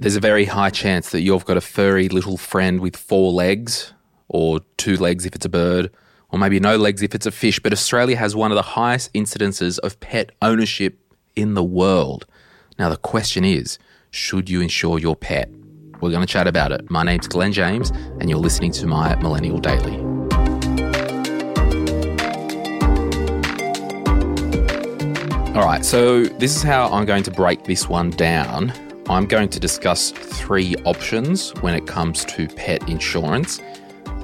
there's a very high chance that you've got a furry little friend with four legs, or two legs if it's a bird, or maybe no legs if it's a fish. But Australia has one of the highest incidences of pet ownership in the world. Now, the question is should you insure your pet? We're going to chat about it. My name's Glen James, and you're listening to my Millennial Daily. All right, so this is how I'm going to break this one down. I'm going to discuss three options when it comes to pet insurance.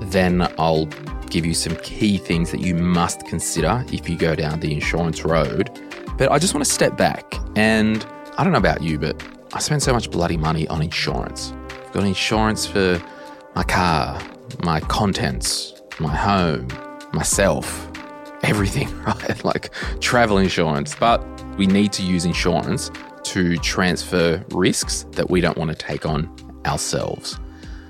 Then I'll give you some key things that you must consider if you go down the insurance road. But I just want to step back and I don't know about you, but I spend so much bloody money on insurance. I've got insurance for my car, my contents, my home, myself, everything, right? Like travel insurance. But we need to use insurance to transfer risks that we don't want to take on ourselves.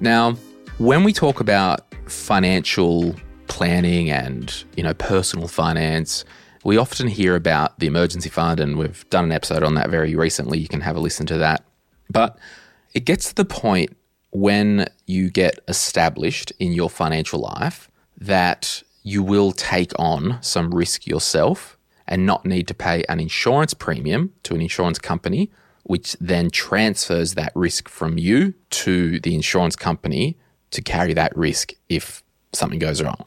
Now, when we talk about financial planning and, you know, personal finance, we often hear about the emergency fund and we've done an episode on that very recently. You can have a listen to that. But it gets to the point when you get established in your financial life that you will take on some risk yourself and not need to pay an insurance premium to an insurance company, which then transfers that risk from you to the insurance company to carry that risk if something goes wrong.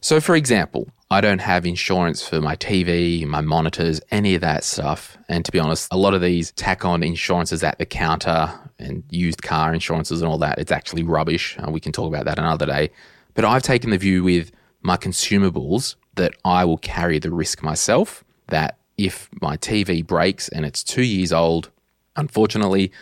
So, for example, I don't have insurance for my TV, my monitors, any of that stuff. And to be honest, a lot of these tack on insurances at the counter and used car insurances and all that. It's actually rubbish. Uh, we can talk about that another day. But I've taken the view with my consumables that I will carry the risk myself. That if my TV breaks and it's two years old, unfortunately,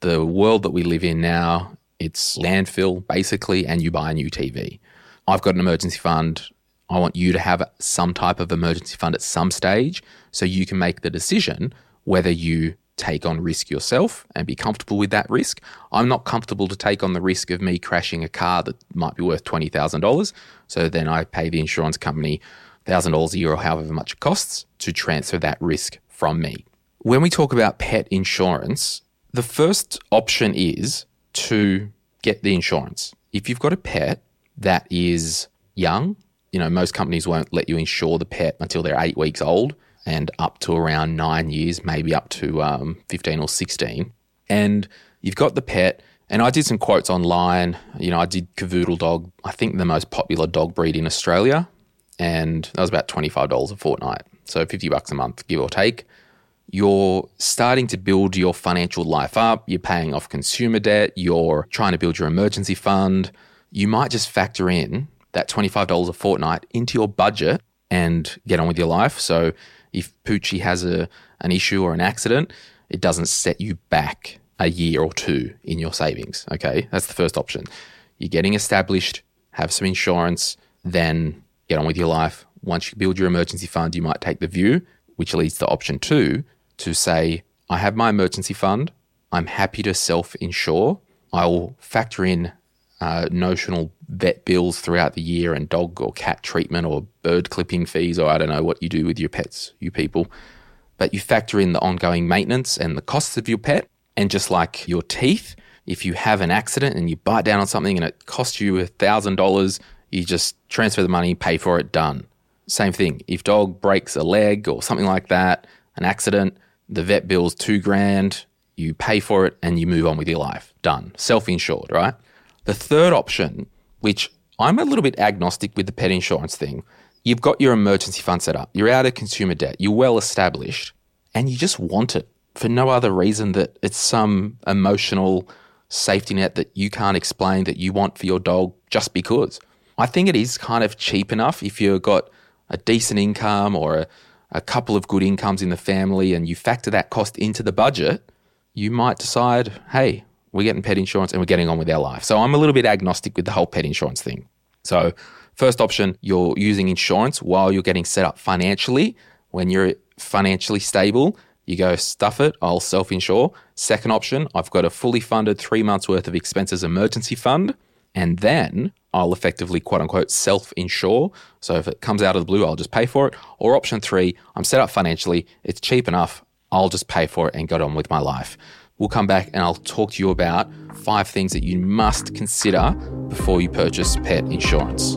the world that we live in now, it's landfill basically, and you buy a new TV. I've got an emergency fund. I want you to have some type of emergency fund at some stage so you can make the decision whether you take on risk yourself and be comfortable with that risk. I'm not comfortable to take on the risk of me crashing a car that might be worth $20,000. So then I pay the insurance company $1,000 a year or however much it costs to transfer that risk from me. When we talk about pet insurance, the first option is to get the insurance. If you've got a pet, that is young. You know, most companies won't let you insure the pet until they're eight weeks old and up to around nine years, maybe up to um, 15 or 16. And you've got the pet. And I did some quotes online. You know, I did Cavoodle Dog, I think the most popular dog breed in Australia. And that was about $25 a fortnight. So 50 bucks a month, give or take. You're starting to build your financial life up. You're paying off consumer debt. You're trying to build your emergency fund you might just factor in that $25 a fortnight into your budget and get on with your life. So if Poochie has a, an issue or an accident, it doesn't set you back a year or two in your savings. Okay, that's the first option. You're getting established, have some insurance, then get on with your life. Once you build your emergency fund, you might take the view, which leads to option two, to say, I have my emergency fund. I'm happy to self insure. I will factor in uh, notional vet bills throughout the year and dog or cat treatment or bird clipping fees, or I don't know what you do with your pets, you people. But you factor in the ongoing maintenance and the costs of your pet. And just like your teeth, if you have an accident and you bite down on something and it costs you $1,000, you just transfer the money, pay for it, done. Same thing. If dog breaks a leg or something like that, an accident, the vet bill's two grand, you pay for it and you move on with your life. Done. Self insured, right? The third option, which I'm a little bit agnostic with the pet insurance thing, you've got your emergency fund set up, you're out of consumer debt, you're well established, and you just want it for no other reason that it's some emotional safety net that you can't explain that you want for your dog just because. I think it is kind of cheap enough if you've got a decent income or a, a couple of good incomes in the family and you factor that cost into the budget, you might decide, hey, we're getting pet insurance and we're getting on with our life. So I'm a little bit agnostic with the whole pet insurance thing. So, first option, you're using insurance while you're getting set up financially. When you're financially stable, you go stuff it, I'll self insure. Second option, I've got a fully funded three months worth of expenses emergency fund. And then I'll effectively, quote unquote, self insure. So if it comes out of the blue, I'll just pay for it. Or option three, I'm set up financially, it's cheap enough, I'll just pay for it and get on with my life. We'll come back and I'll talk to you about five things that you must consider before you purchase pet insurance.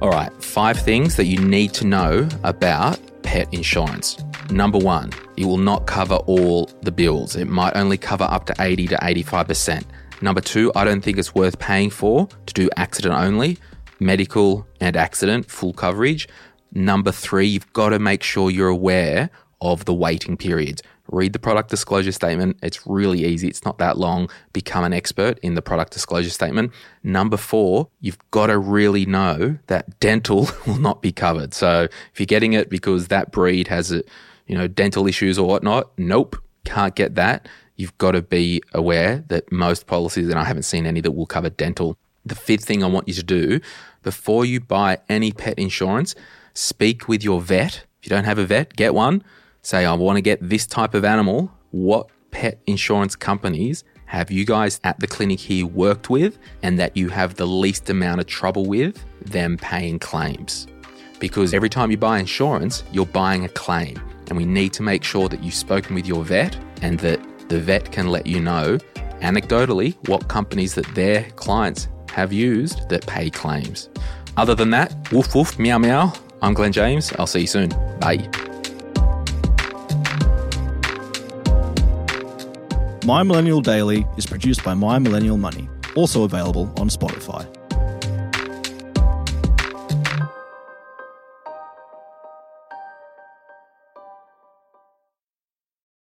All right, five things that you need to know about pet insurance. Number one, it will not cover all the bills. It might only cover up to 80 to 85%. Number two, I don't think it's worth paying for to do accident only, medical and accident, full coverage. Number three, you've got to make sure you're aware of the waiting periods. Read the product disclosure statement. It's really easy. It's not that long. Become an expert in the product disclosure statement. Number four, you've got to really know that dental will not be covered. So if you're getting it because that breed has a, you know, dental issues or whatnot, nope, can't get that. You've got to be aware that most policies, and I haven't seen any that will cover dental. The fifth thing I want you to do before you buy any pet insurance, speak with your vet. If you don't have a vet, get one say, I want to get this type of animal, what pet insurance companies have you guys at the clinic here worked with and that you have the least amount of trouble with them paying claims? Because every time you buy insurance, you're buying a claim. And we need to make sure that you've spoken with your vet and that the vet can let you know anecdotally what companies that their clients have used that pay claims. Other than that, woof woof, meow meow. I'm Glen James. I'll see you soon. Bye. My Millennial Daily is produced by My Millennial Money, also available on Spotify.